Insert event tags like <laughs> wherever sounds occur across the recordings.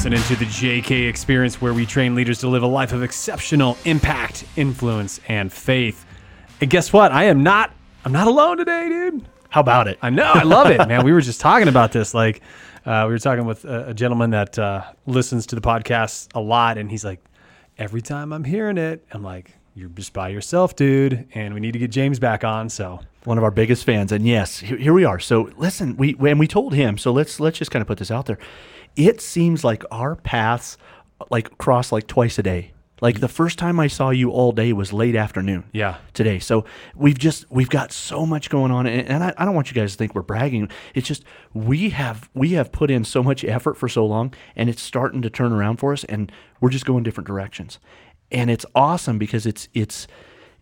listening to the JK Experience, where we train leaders to live a life of exceptional impact, influence, and faith. And guess what? I am not. I'm not alone today, dude. How about it? I know. I love it, man. We were just talking about this. Like, uh, we were talking with a, a gentleman that uh, listens to the podcast a lot, and he's like, every time I'm hearing it, I'm like, you're just by yourself, dude. And we need to get James back on. So One of our biggest fans, and yes, here, here we are. So listen, we and we told him. So let's let's just kind of put this out there. It seems like our paths like cross like twice a day. Like the first time I saw you all day was late afternoon. Yeah. Today. So we've just we've got so much going on, and, and I, I don't want you guys to think we're bragging. It's just we have we have put in so much effort for so long, and it's starting to turn around for us, and we're just going different directions, and it's awesome because it's it's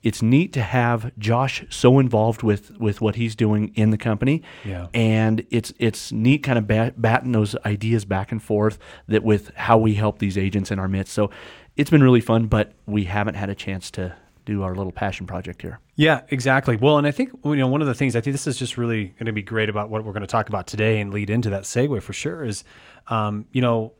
it's neat to have Josh so involved with with what he's doing in the company. Yeah. And it's it's neat kind of bat, batting those ideas back and forth that with how we help these agents in our midst. So it's been really fun, but we haven't had a chance to do our little passion project here. Yeah, exactly. Well, and I think you know one of the things I think this is just really going to be great about what we're going to talk about today and lead into that segue for sure is, um, you know,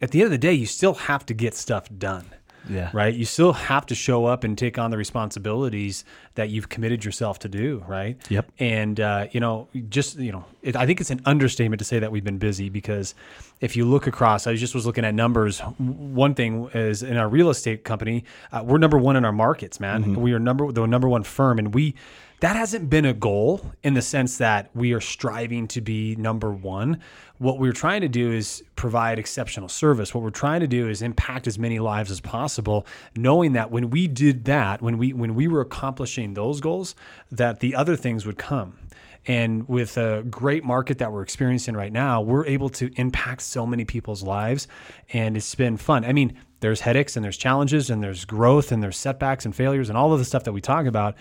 at the end of the day, you still have to get stuff done. Yeah. Right. You still have to show up and take on the responsibilities that you've committed yourself to do. Right. Yep. And uh, you know, just you know, it, I think it's an understatement to say that we've been busy because if you look across, I just was looking at numbers. One thing is in our real estate company, uh, we're number one in our markets, man. We are number the number one firm, and we that hasn't been a goal in the sense that we are striving to be number one. What we're trying to do is provide exceptional service. What we're trying to do is impact as many lives as possible, knowing that when we did that, when we when we were accomplishing those goals, that the other things would come. And with a great market that we're experiencing right now, we're able to impact so many people's lives. And it's been fun. I mean, there's headaches and there's challenges and there's growth and there's setbacks and failures and all of the stuff that we talk about.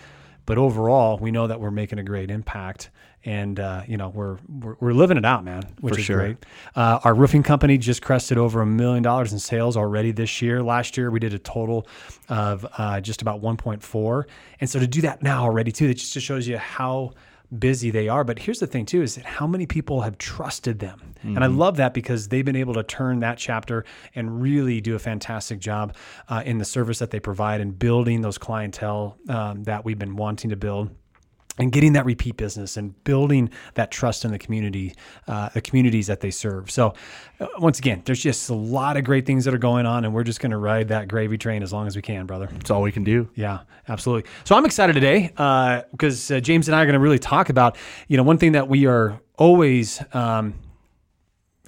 But overall, we know that we're making a great impact. And uh, you know we're, we're we're living it out, man, which For is sure. great. Uh, our roofing company just crested over a million dollars in sales already this year. Last year we did a total of uh, just about 1.4, and so to do that now already too, that just shows you how busy they are. But here's the thing too: is that how many people have trusted them, and I love that because they've been able to turn that chapter and really do a fantastic job uh, in the service that they provide and building those clientele um, that we've been wanting to build and getting that repeat business and building that trust in the community, uh, the communities that they serve. So, uh, once again, there's just a lot of great things that are going on, and we're just going to ride that gravy train as long as we can, brother. That's all we can do. Yeah, absolutely. So I'm excited today because uh, James and I are going to really talk about, you know, one thing that we are always um,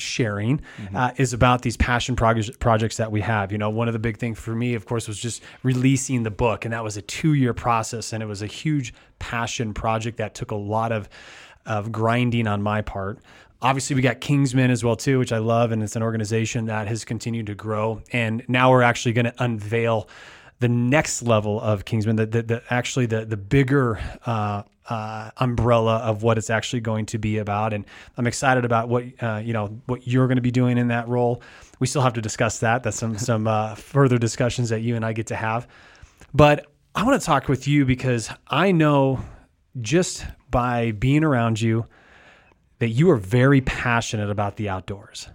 sharing uh, is about these passion prog- projects that we have. You know, one of the big things for me, of course, was just releasing the book, and that was a two-year process, and it was a huge passion project that took a lot of of grinding on my part. Obviously, we got Kingsman as well too, which I love, and it's an organization that has continued to grow. And now we're actually going to unveil the next level of Kingsman, the, the, the actually the the bigger uh, uh, umbrella of what it's actually going to be about. And I'm excited about what uh, you know what you're going to be doing in that role. We still have to discuss that. That's some <laughs> some uh, further discussions that you and I get to have. But I want to talk with you because I know just by being around you that you are very passionate about the outdoors.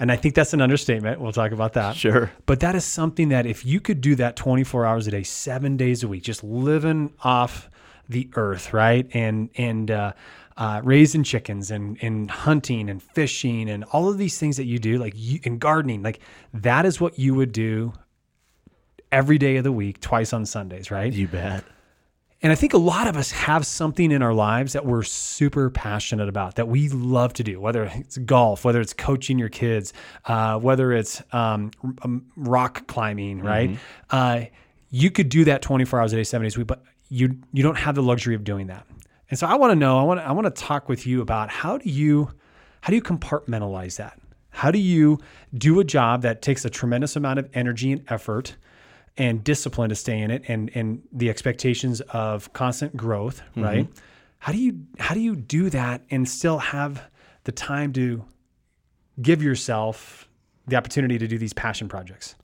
And I think that's an understatement. We'll talk about that. Sure. But that is something that if you could do that 24 hours a day, seven days a week, just living off the earth, right? And and uh, uh, raising chickens and and hunting and fishing and all of these things that you do, like you, and gardening, like that is what you would do every day of the week, twice on Sundays, right? You bet. And I think a lot of us have something in our lives that we're super passionate about, that we love to do, whether it's golf, whether it's coaching your kids, uh, whether it's um, um, rock climbing, right? Uh, you could do that 24 hours a day, seven days a week, but you you don't have the luxury of doing that. And so I want to know, I want I want to talk with you about how do you how do you compartmentalize that? How do you do a job that takes a tremendous amount of energy and effort and discipline to stay in it and and the expectations of constant growth, right? How do you how do you do that and still have the time to give yourself the opportunity to do these passion projects?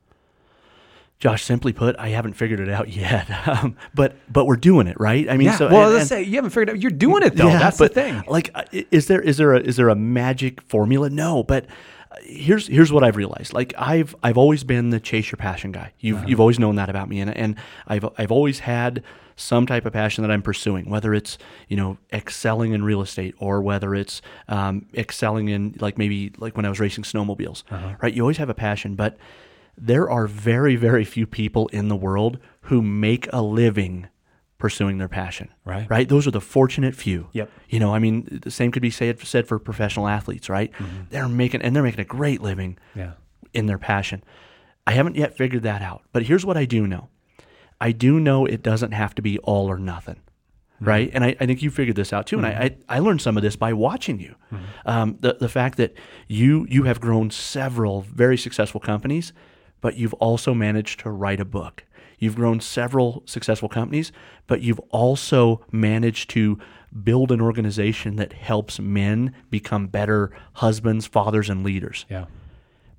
Josh, simply put, I haven't figured it out <laughs> yet. Um, but but we're doing it, right? I mean, Yeah. so well, and- let's and- say you haven't figured it out. You're doing it though. Yeah, That's but the thing. Like, uh, is there is there a is there a magic formula? No, but here's here's what I've realized. Like I've I've always been the chase your passion guy. You've you've always known that about me, and and I've I've always had some type of passion that I'm pursuing, whether it's you know excelling in real estate or whether it's um, excelling in like maybe like when I was racing snowmobiles. Right, you always have a passion, but there are very very few people in the world who make a living pursuing their passion. Right. Right. Those are the fortunate few. Yep. You know, I mean, the same could be said said for professional athletes, right? Mm-hmm. They're making and they're making a great living Yeah. in their passion. I haven't yet figured that out. But here's what I do know. I do know it doesn't have to be all or nothing. Mm-hmm. Right. And I, I think you figured this out too. And I, mm-hmm. I, I learned some of this by watching you. Um, the, the fact that you you have grown several very successful companies, but you've also managed to write a book. You've grown several successful companies, but you've also managed to build an organization that helps men become better husbands, fathers, and leaders Yeah.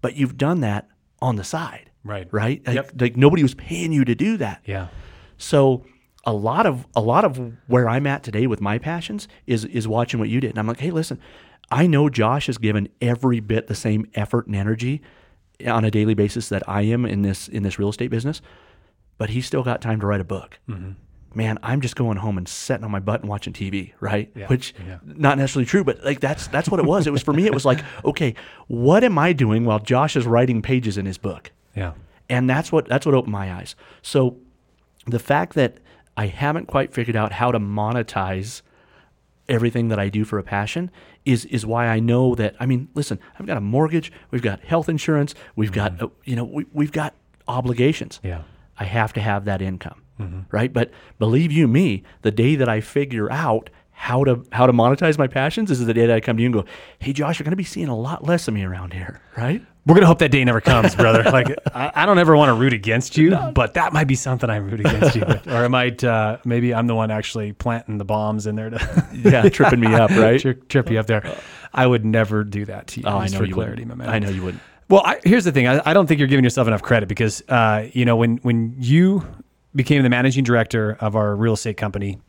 but you've done that on the side. Right. Right? Like, Yep. like nobody was paying you to do that. Yeah. So a lot of a lot of where I'm at today with my passions is is watching what you did. And I'm like, hey, listen, I know Josh has given every bit the same effort and energy on a daily basis that I am in this in this real estate business, but he's still got time to write a book. Man, I'm just going home and sitting on my butt and watching TV, right? Yeah, Which yeah. not necessarily true, but like that's that's what it was. It was for me. It was like, <laughs> okay, what am I doing while Josh is writing pages in his book? Yeah. and that's what that's what opened my eyes. So the fact that I haven't quite figured out how to monetize everything that I do for a passion is is why I know that I mean, listen, I've got a mortgage, we've got health insurance, we've got uh, you know, we, we've got obligations. Yeah. I have to have that income. Right? But believe you me, the day that I figure out how to how to monetize my passions is the day that I come to you and go, "Hey Josh, you're going to be seeing a lot less of me around here." Right? We're gonna hope that day never comes, brother. <laughs> like I, I don't ever want to root against you, but that might be something I root against you with, or I might uh, maybe I'm the one actually planting the bombs in there to <laughs> Yeah, tripping me up, right? trip, trip you up there. I would never do that to you. Oh, I know you clarity, wouldn't. my man. I know you wouldn't. Well, I, here's the thing. I, I don't think you're giving yourself enough credit because, uh, you know, when when you became the managing director of our real estate company,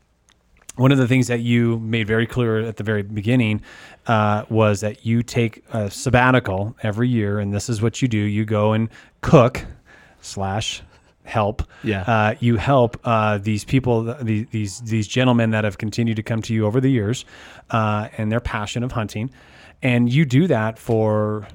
one of the things that you made very clear at the very beginning uh, was that you take a sabbatical every year, and this is what you do: you go and cook slash help. Yeah. Uh, you help uh, these people, these, these these gentlemen that have continued to come to you over the years, uh, and their passion of hunting, and you do that for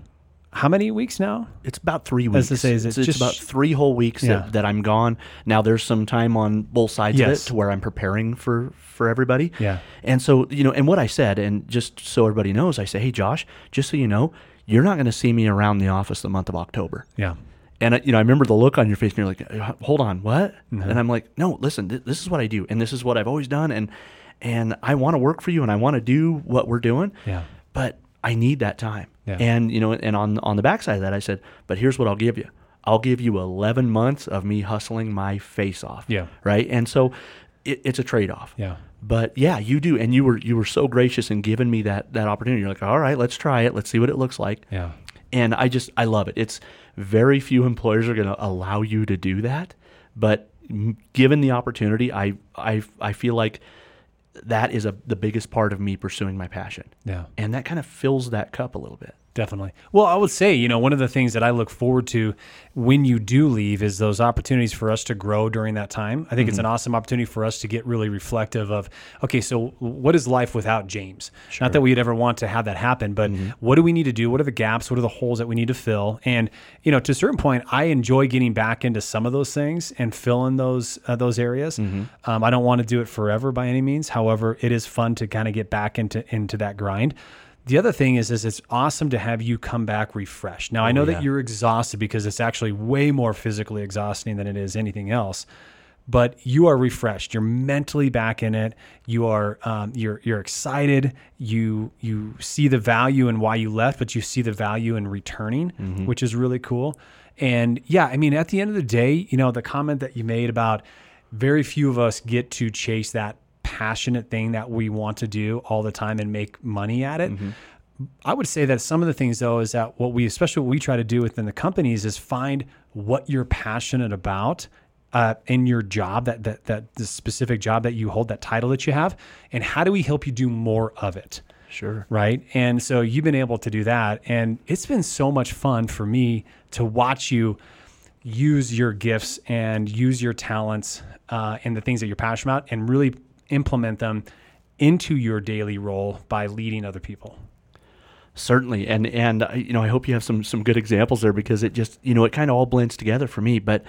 how many weeks now? It's about three weeks. As to say, is it it's, it's just- about three whole weeks Yeah. that, that I'm gone. Now there's some time on both sides of it to where I'm preparing for for everybody. Yeah. And so you know, and what I said, and just so everybody knows, I say, hey Josh, just so you know, you're not going to see me around the office the month of October. Yeah. And I- you know, I remember the look on your face, and you're like, "Uh, "Hold on, what?" Mm-hmm. And I'm like, "No, listen, th- this is what I do, and this is what I've always done, and and I want to work for you, and I want to do what we're doing. Yeah. But I need that time. Yeah. And you know, and on on the backside of that, I said, "But here's what I'll give you. I'll give you 11 months of me hustling my face off. Yeah. Right. And so, it, it's a trade off. Yeah. But yeah, you do, and you were you were so gracious in giving me that that opportunity. You're like, all right, let's try it. Let's see what it looks like Yeah. and I just I love it. It's very few employers are going to allow you to do that, but given the opportunity, I I I feel like that is a the biggest part of me pursuing my passion, Yeah. and that kind of fills that cup a little bit. Definitely. Well, I would say, you know, one of the things that I look forward to when you do leave is those opportunities for us to grow during that time. I think it's an awesome opportunity for us to get really reflective of, okay, so what is life without James? Not that we'd ever want to have that happen, but what do we need to do? What are the gaps? What are the holes that we need to fill? And, you know, to a certain point, I enjoy getting back into some of those things and filling those uh, those areas. Um, I don't want to do it forever by any means. However, it is fun to kind of get back into into that grind. The other thing is, is it's awesome to have you come back refreshed. Now I know yeah. that you're exhausted because it's actually way more physically exhausting than it is anything else. But you are refreshed. You're mentally back in it. You are um, you're you're excited. You you see the value in why you left, but you see the value in returning, which is really cool. And yeah, I mean, at the end of the day, you know, the comment that you made about very few of us get to chase that passionate thing that we want to do all the time and make money at it. I would say that some of the things though is that what we especially what we try to do within the companies is find what you're passionate about uh, in your job that that that the specific job that you hold that title that you have and how do we help you do more of it Sure. right? And so you've been able to do that, and it's been so much fun for me to watch you use your gifts and use your talents uh, and the things that you're passionate about, and really implement them into your daily role by leading other people. Certainly, and and uh, you know, I hope you have some some good examples there because it just you know it kind of all blends together for me. But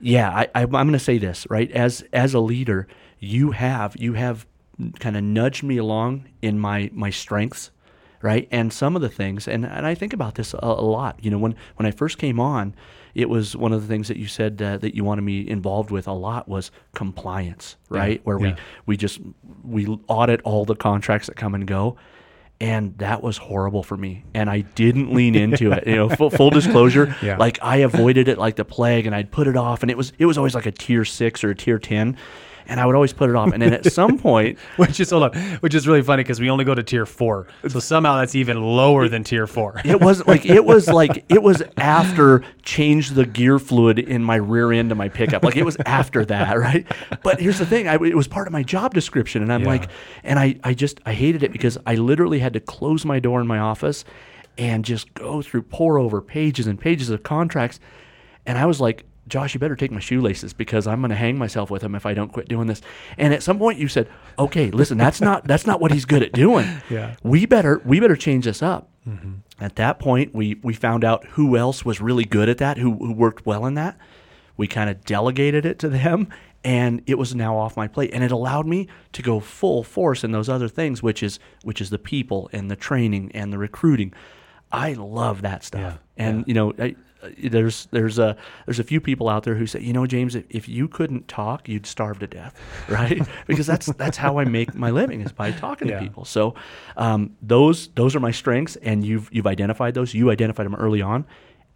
yeah, I, I, I'm going to say this right as as a leader, you have you have kind of nudged me along in my my strengths, right, and some of the things, and and I think about this a, a lot. You know, when when I first came on, it was one of the things that you said uh, that you wanted me involved with a lot was compliance, right, where yeah. we we just we audit all the contracts that come and go and that was horrible for me and i didn't lean into it you know <laughs> full, full disclosure Yeah. like i avoided it like the plague and i'd put it off and it was it was always like a tier 6 or a tier 10 and i would always put it off. And then at some <laughs> point Which is hold on, which is really funny because we only go to tier four, so somehow that's even lower than tier four. it wasn't like it was <laughs> like it was after change the gear fluid in my rear end of my pickup. Like it was after that right? But here's the thing I, it was part of my job description and i'm Yeah. like and I, I just i hated it because i literally had to close my door in my office and just go through pour over pages and pages of contracts. And i was like Josh, you better take my shoelaces because I'm going to hang myself with them if I don't quit doing this. And at some point, you said, "Okay, listen, that's not <laughs> that's not what he's good at doing. Yeah. we better we better change this up." Mm-hmm. At that point, we we found out who else was really good at that, who, who worked well in that. We kind of delegated it to them, and it was now off my plate, and it allowed me to go full force in those other things, which is which is the people and the training and the recruiting. I love that stuff, Yeah, and you know. I, there's there's a there's a few people out there who say you know James if, if you couldn't talk you'd starve to death <laughs> right because that's that's how I make my living is by talking Yeah. to people so um, those those are my strengths, and you've you've identified those. You identified them early on,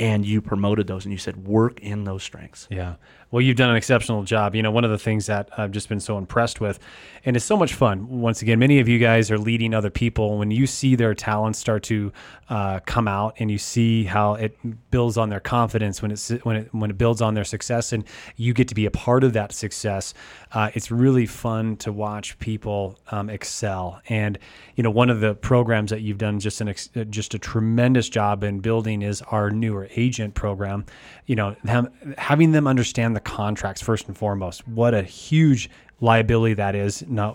and you promoted those, and you said work in those strengths. Yeah. Well, you've done an exceptional job. You know, one of the things that I've just been so impressed with, and it's so much fun. Once again, many of you guys are leading other people. When you see their talents start to uh, come out, and you see how it builds on their confidence, when it's when it when it builds on their success, and you get to be a part of that success, uh, it's really fun to watch people um, excel. And you know, one of the programs that you've done just an ex- uh, just a tremendous job in building is our newer agent program. You know, having them understand the contracts first and foremost. What a huge liability that is. No,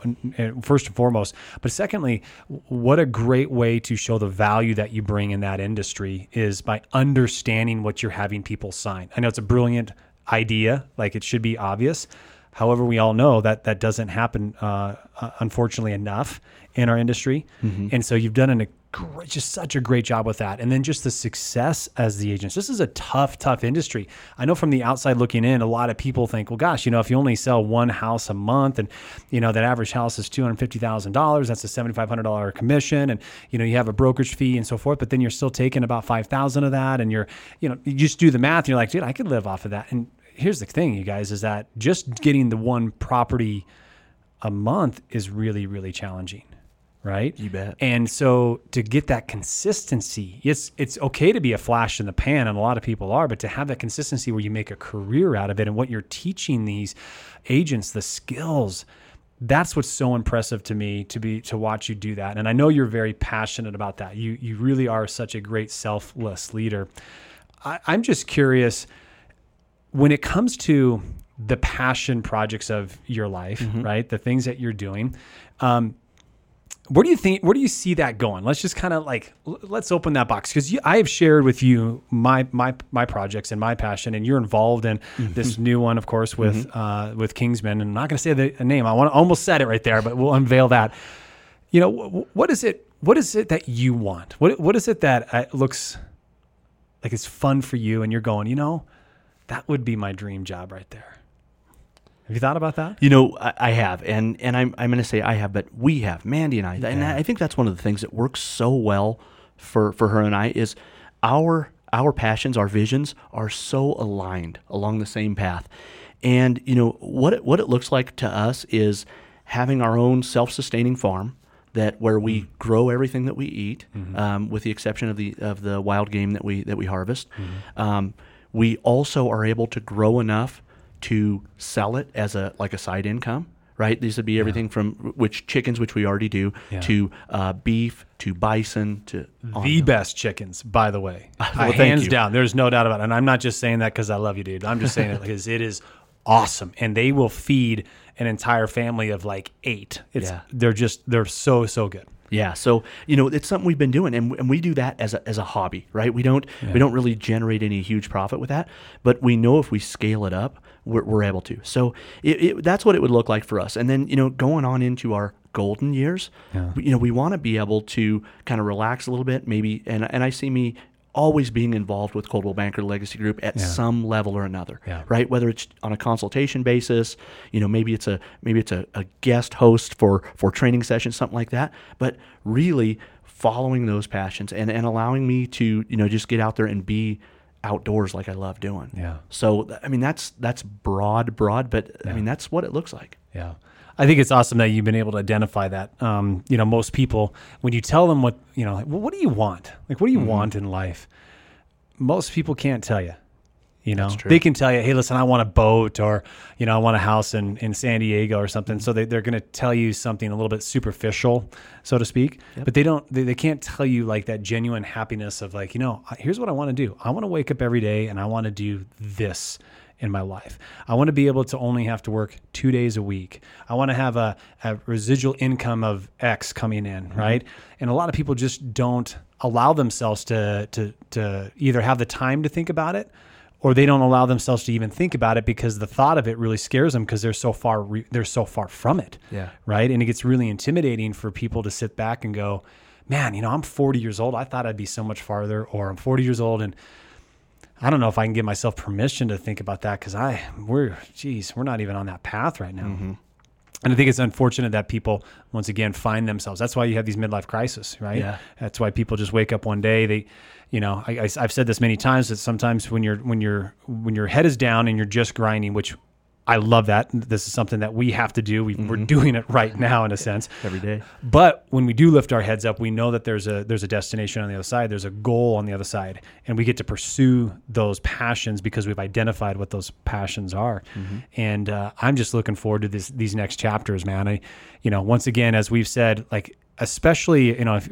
first and foremost, but secondly, what a great way to show the value that you bring in that industry is by understanding what you're having people sign. I know it's a brilliant idea, like it should be obvious. However, we all know that that doesn't happen, uh, uh, unfortunately, enough in our industry. And so you've done an, great, just such a great job with that. And then just the success as the agents. This is a tough, tough industry. I know from the outside looking in, a lot of people think, well, gosh, you know, if you only sell one house a month and, you know, that average house is $250,000, that's a $7,500 commission. And, you know, you have a brokerage fee and so forth, but then you're still taking about 5,000 of that. And you're, you know, you just do the math and you're like, dude, I could live off of that. And here's the thing, you guys, is that just getting the one property a month is really, really challenging, right? You bet. And so to get that consistency, it's it's okay to be a flash in the pan, and a lot of people are, but to have that consistency where you make a career out of it, and what you're teaching these agents, the skills, that's what's so impressive to me to be to watch you do that. And I know you're very passionate about that. You you really are such a great selfless leader. I, I'm just curious when it comes to the passion projects of your life, right? The things that you're doing. Um, where do you think? Where do you see that going? Let's just kind of like let's open that box because I have shared with you my my my projects and my passion, and you're involved in this new one, of course, with uh, with Kingsman. And I'm not going to say the, name. I want to almost said it right there, but we'll unveil that. You know, wh- what is it? What is it that you want? What what is it that uh, looks like it's fun for you, and you're going, you know, that would be my dream job right there. Have you thought about that? You know, I, I have, and and I'm I'm going to say I have, but we have, Mandy and I, and I think that's one of the things that works so well for for her and I is our our passions, our visions are so aligned along the same path, and you know what it, what it looks like to us is having our own self-sustaining farm that where we grow everything that we eat, um, with the exception of the of the wild game that we that we harvest. Um, we also are able to grow enough to sell it as a like a side income, right? These would be everything from which chickens, which we already do, Yeah. to uh, beef, to bison, to the best chickens, by the way. <laughs> Well, thank hands you. down. There's no doubt about it. And I'm not just saying that because I love you, dude. I'm just saying it <laughs> because it is awesome. And they will feed an entire family of like eight. It's Yeah. they're just they're so, so good. Yeah, so you know it's something we've been doing, and, and we do that as a, as a hobby, right? We don't we don't really generate any huge profit with that, but we know if we scale it up, we're, we're able to. So it, it, that's what it would look like for us. And then you know going on into our golden years, we- you know we want to be able to kind of relax a little bit, maybe. And and I see me always being involved with Coldwell Banker Legacy Group at some level or another, Yeah. right? Whether it's on a consultation basis, you know, maybe it's a maybe it's a, a guest host for for training sessions, something like that. But really following those passions and, and allowing me to, you know, just get out there and be outdoors like I love doing. Yeah. So I mean that's that's broad, broad, but I mean that's what it looks like. Yeah. I think it's awesome that you've been able to identify that. Um, you know, most people, when you tell them what, you know, like, well, what do you want? Like, what do you Mm-hmm. want in life? Most people can't tell you. You know, they can tell you, hey, listen, I want a boat or, you know, I want a house in, in San Diego or something. So they, they're going to tell you something a little bit superficial, so to speak. But they don't, they, they can't tell you like that genuine happiness of like, you know, here's what I want to do. I want to wake up every day and I want to do this in my life. I want to be able to only have to work two days a week. I want to have a, a residual income of X coming in, mm-hmm. right? And a lot of people just don't allow themselves to to to either have the time to think about it or they don't allow themselves to even think about it because the thought of it really scares them because they're so far re- they're so far from it. Yeah. Right? And it gets really intimidating for people to sit back and go, "Man, you know, I'm 40 years old. I thought I'd be so much farther or I'm 40 years old and I don't know if I can give myself permission to think about that because I we're geez, we're not even on that path right now. Mm-hmm. And I think it's unfortunate that people once again find themselves. That's why you have these midlife crises, right? Yeah. That's why people just wake up one day. They, you know, I, have said this many times that sometimes when you're when you're when your head is down and you're just grinding, which I love that. This is something that we have to do. We, We're doing it right now in a <laughs> sense. Every day. But when we do lift our heads up, we know that there's a there's a destination on the other side. There's a goal on the other side, and we get to pursue those passions because we've identified what those passions are. And uh, I'm just looking forward to this these next chapters, man. I, you know, once again, as we've said, like especially, you know, if,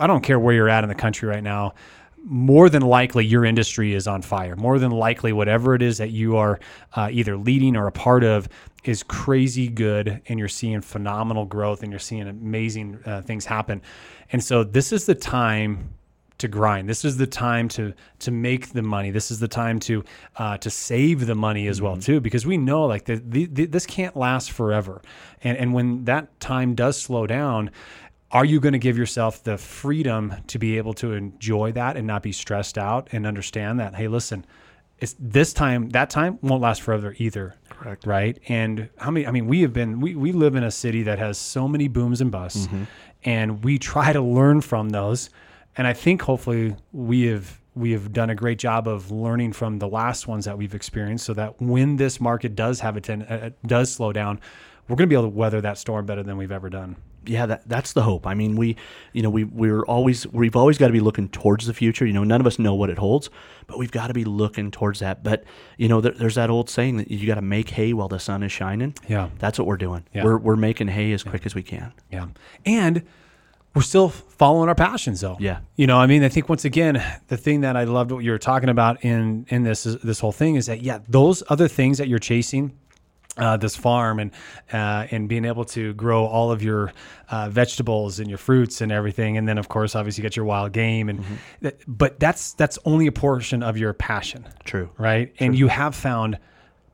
I don't care where you're at in the country right now. More than likely, your industry is on fire. More than likely, whatever it is that you are uh, either leading or a part of is crazy good, and you're seeing phenomenal growth, and you're seeing amazing uh, things happen. And so, this is the time to grind. This is the time to to make the money. This is the time to uh, to save the money as well too, because we know like the, the, the, this can't last forever. And and when that time does slow down, are you going to give yourself the freedom to be able to enjoy that and not be stressed out and understand that hey, listen, it's this time that time won't last forever either. Correct. Right. And how many? I mean, we have been we we live in a city that has so many booms and busts, and we try to learn from those. And I think hopefully we have we have done a great job of learning from the last ones that we've experienced, so that when this market does have a ten, uh, does slow down, we're going to be able to weather that storm better than we've ever done. Yeah, that that's the hope. I mean, we, you know, we we're always we've always got to be looking towards the future. You know, none of us know what it holds, but we've got to be looking towards that. But you know, there, there's that old saying that you got to make hay while the sun is shining. Yeah. that's what we're doing. Yeah. We're we're making hay as quick as we can. Yeah. And we're still following our passions though. Yeah. You know, I mean, I think once again, the thing that I loved what you were talking about in in this this whole thing is that yeah, those other things that you're chasing uh, this farm and uh, and being able to grow all of your uh, vegetables and your fruits and everything, and then of course, obviously, you get your wild game, and that, but that's that's only a portion of your passion, True. right? And you have found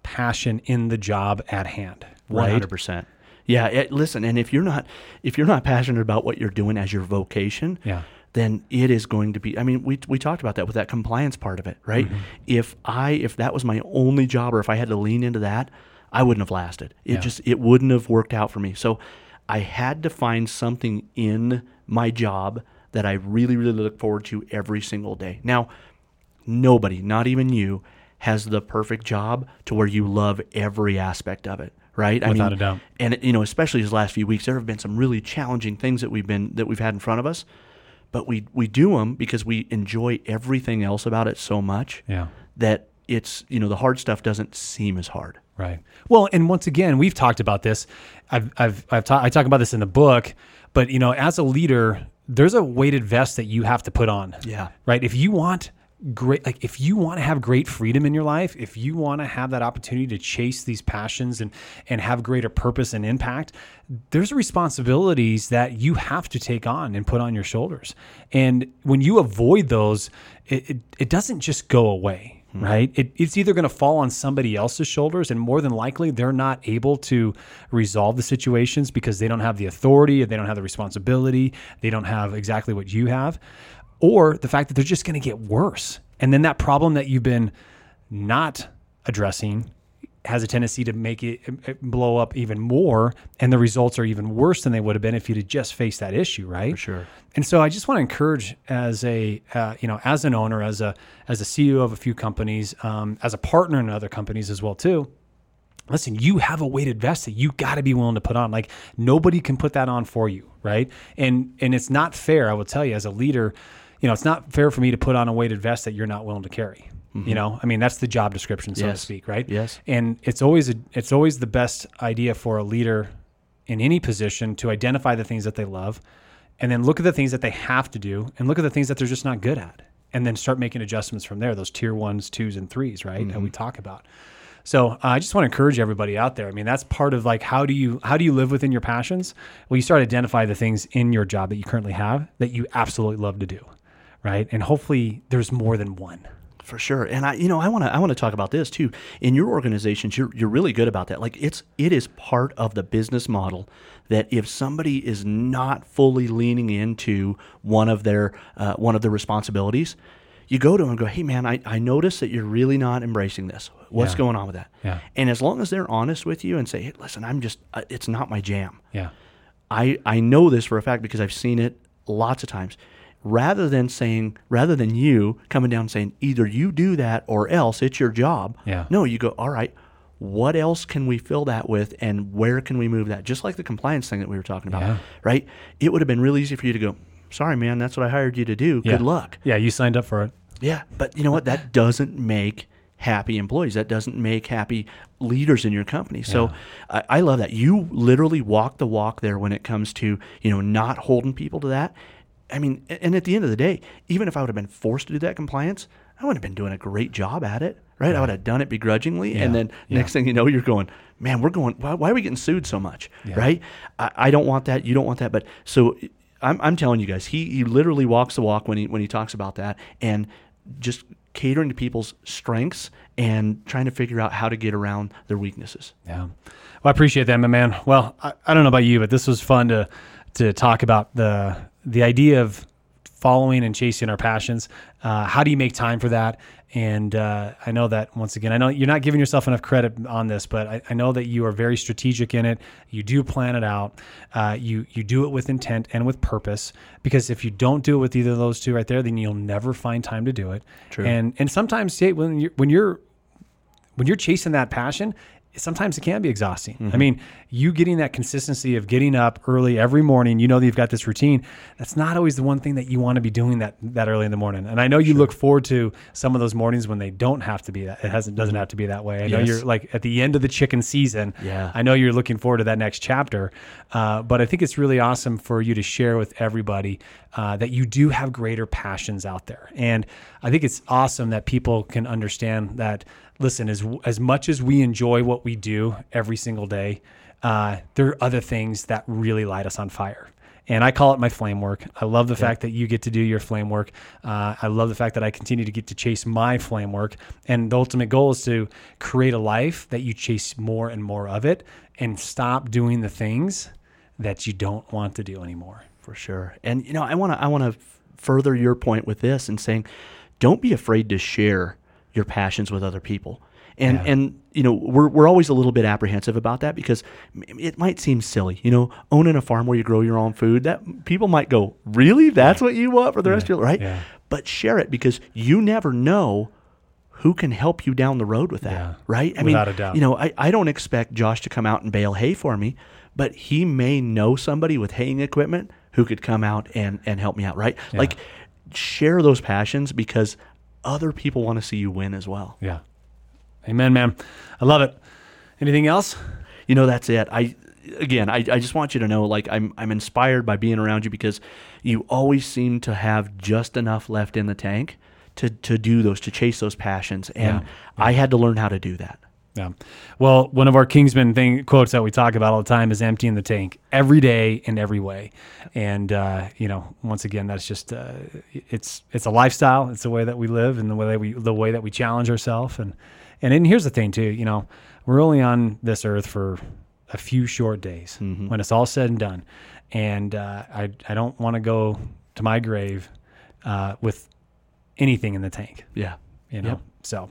passion in the job at hand, One hundred percent. Yeah. It, listen, and if you're not if you're not passionate about what you're doing as your vocation, Yeah. then it is going to be. I mean, we we talked about that with that compliance part of it, right? Mm-hmm. If I if that was my only job, or if I had to lean into that, I wouldn't have lasted. It Yeah. just it wouldn't have worked out for me. So I had to find something in my job that I really really look forward to every single day. Now, nobody, not even you, has the perfect job to where you love every aspect of it, right? I Without mean, a doubt. And you know, especially these last few weeks, there have been some really challenging things that we've been that we've had in front of us, but we we do them because we enjoy everything else about it so much Yeah. that it's you know the hard stuff doesn't seem as hard. Right. Well, and once again, we've talked about this. I've, I've, I've ta- I talk about this in the book, but you know, as a leader, there's a weighted vest that you have to put on. Yeah. Right. If you want great, like if you want to have great freedom in your life, if you want to have that opportunity to chase these passions and, and have greater purpose and impact, there's responsibilities that you have to take on and put on your shoulders. And when you avoid those, it, it, it doesn't just go away Hmm. right? It, it's either going to fall on somebody else's shoulders, and more than likely, they're not able to resolve the situations because they don't have the authority, they don't have the responsibility, they don't have exactly what you have, or the fact that they're just going to get worse. And then that problem that you've been not addressing has a tendency to make it blow up even more, and the results are even worse than they would have been if you'd have just faced that issue, right? For sure. And so I just want to encourage, as a uh, you know, as an owner, as a as a CEO of a few companies, um, as a partner in other companies as well too. Listen, you have a weighted vest that you got to be willing to put on. Like nobody can put that on for you, right? And and it's not fair. I will tell you, as a leader, you know, it's not fair for me to put on a weighted vest that you're not willing to carry. You know, I mean, that's the job description, so to speak, right? Yes. And it's always a, it's always the best idea for a leader in any position to identify the things that they love, and then look at the things that they have to do, and look at the things that they're just not good at, and then start making adjustments from there. Those tier ones, twos, and threes, right? That we talk about. So uh, I just want to encourage everybody out there. I mean, that's part of like how do you how do you live within your passions? Well, you start identify the things in your job that you currently have that you absolutely love to do, right? And hopefully there's more than one. For sure. And I you know, I want to I want to talk about this too. In your organizations, you're you're really good about that. Like it's it is part of the business model that if somebody is not fully leaning into one of their uh, one of their responsibilities, you go to them and go, "Hey man, I I notice that you're really not embracing this. What's Yeah. going on with that?" Yeah. And as long as they're honest with you and say, hey, "Listen, I'm just uh, it's not my jam." Yeah. I, I know this for a fact because I've seen it lots of times. Rather than saying, rather than you coming down and saying, either you do that or else it's your job. Yeah. No, you go, all right, what else can we fill that with and where can we move that? Just like the compliance thing that we were talking about, Yeah. right? It would have been really easy for you to go, sorry, man, that's what I hired you to do. Yeah. Good luck. Yeah, you signed up for it. Yeah, but you know what? That doesn't make happy employees. That doesn't make happy leaders in your company. So I, I love that you literally walk the walk there when it comes to you know not holding people to that. I mean, and at the end of the day, even if I would have been forced to do that compliance, I would have been doing a great job at it, right? I would have done it begrudgingly, and then Yeah. next thing you know, you're going, man, we're going. Why, why are we getting sued so much, right? I, I don't want that. You don't want that. But so I'm, I'm telling you guys, he, he literally walks the walk when he when he talks about that, and just catering to people's strengths and trying to figure out how to get around their weaknesses. Yeah. Well, I appreciate that, my man. Well, I, I don't know about you, but this was fun to to talk about the the idea of following and chasing our passions. Uh, how do you make time for that? And uh, I know that once again, I know you're not giving yourself enough credit on this, but I, I know that you are very strategic in it. You do plan it out. Uh, you you do it with intent and with purpose. Because if you don't do it with either of those two right there, then you'll never find time to do it. True. And and sometimes yeah, when you when you're when you're chasing that passion, sometimes it can be exhausting. I mean, you getting that consistency of getting up early every morning, you know that you've got this routine. That's not always the one thing that you want to be doing that that early in the morning. And I know you look forward to some of those mornings when they don't have to be that. It hasn't doesn't have to be that way. I know you're like at the end of the chicken season. Yeah. I know you're looking forward to that next chapter. Uh, but I think it's really awesome for you to share with everybody uh, that you do have greater passions out there. And I think it's awesome that people can understand that, listen, as, as much as we enjoy what we do every single day, uh, there are other things that really light us on fire. And I call it my flame work. I love the fact that you get to do your flame work. Uh, I love the fact that I continue to get to chase my flame work. And the ultimate goal is to create a life that you chase more and more of it and stop doing the things that you don't want to do anymore. For sure. And you know, I want to I want to further your point with this and saying don't be afraid to share your passions with other people. And Yeah. and you know, we're we're always a little bit apprehensive about that because it might seem silly. You know, owning a farm where you grow your own food, that people might go, "Really? That's what you want for the rest of your life?" Right? Yeah. But share it because you never know who can help you down the road with that, Yeah. right? I Without mean, a doubt. you know, I, I don't expect Josh to come out and bale hay for me, but he may know somebody with haying equipment who could come out and, and help me out, right? Like, share those passions because other people want to see you win as well. Yeah. Amen, man. I love it. Anything else? you know that's it i again I, I just want you to know like i'm i'm inspired by being around you because you always seem to have just enough left in the tank to to do those to chase those passions and Yeah. i had to learn how to do that Yeah. Well, one of our Kingsman thing quotes that we talk about all the time is emptying the tank every day in every way. And uh, you know, once again, that's just uh, it's it's a lifestyle. It's the way that we live and the way that we the way that we challenge ourselves. And and then here's the thing too. You know, we're only on this earth for a few short days when it's all said and done. And uh, I I don't want to go to my grave uh, with anything in the tank. yeah You know, Yep. so.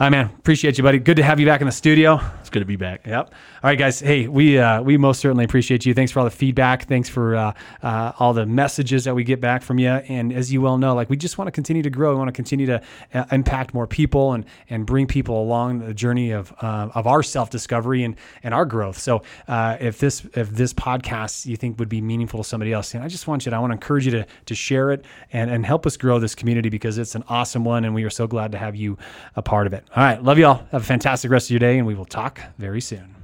Right, man. Appreciate you, buddy. Good to have you back in the studio. It's good to be back Yep. All right, guys. Hey, we uh, we most certainly appreciate you. Thanks for all the feedback. Thanks for uh, uh, all the messages that we get back from you. And as you well know, like we just want to continue to grow. We want to continue to uh, impact more people and and bring people along the journey of uh, of our self discovery and and our growth. So uh, if this if this podcast you think would be meaningful to somebody else, and I just want you to I want to encourage you to to share it and and help us grow this community because it's an awesome one, and we are so glad to have you a part of it. All right, love you all. Have a fantastic rest of your day, and we will talk very soon.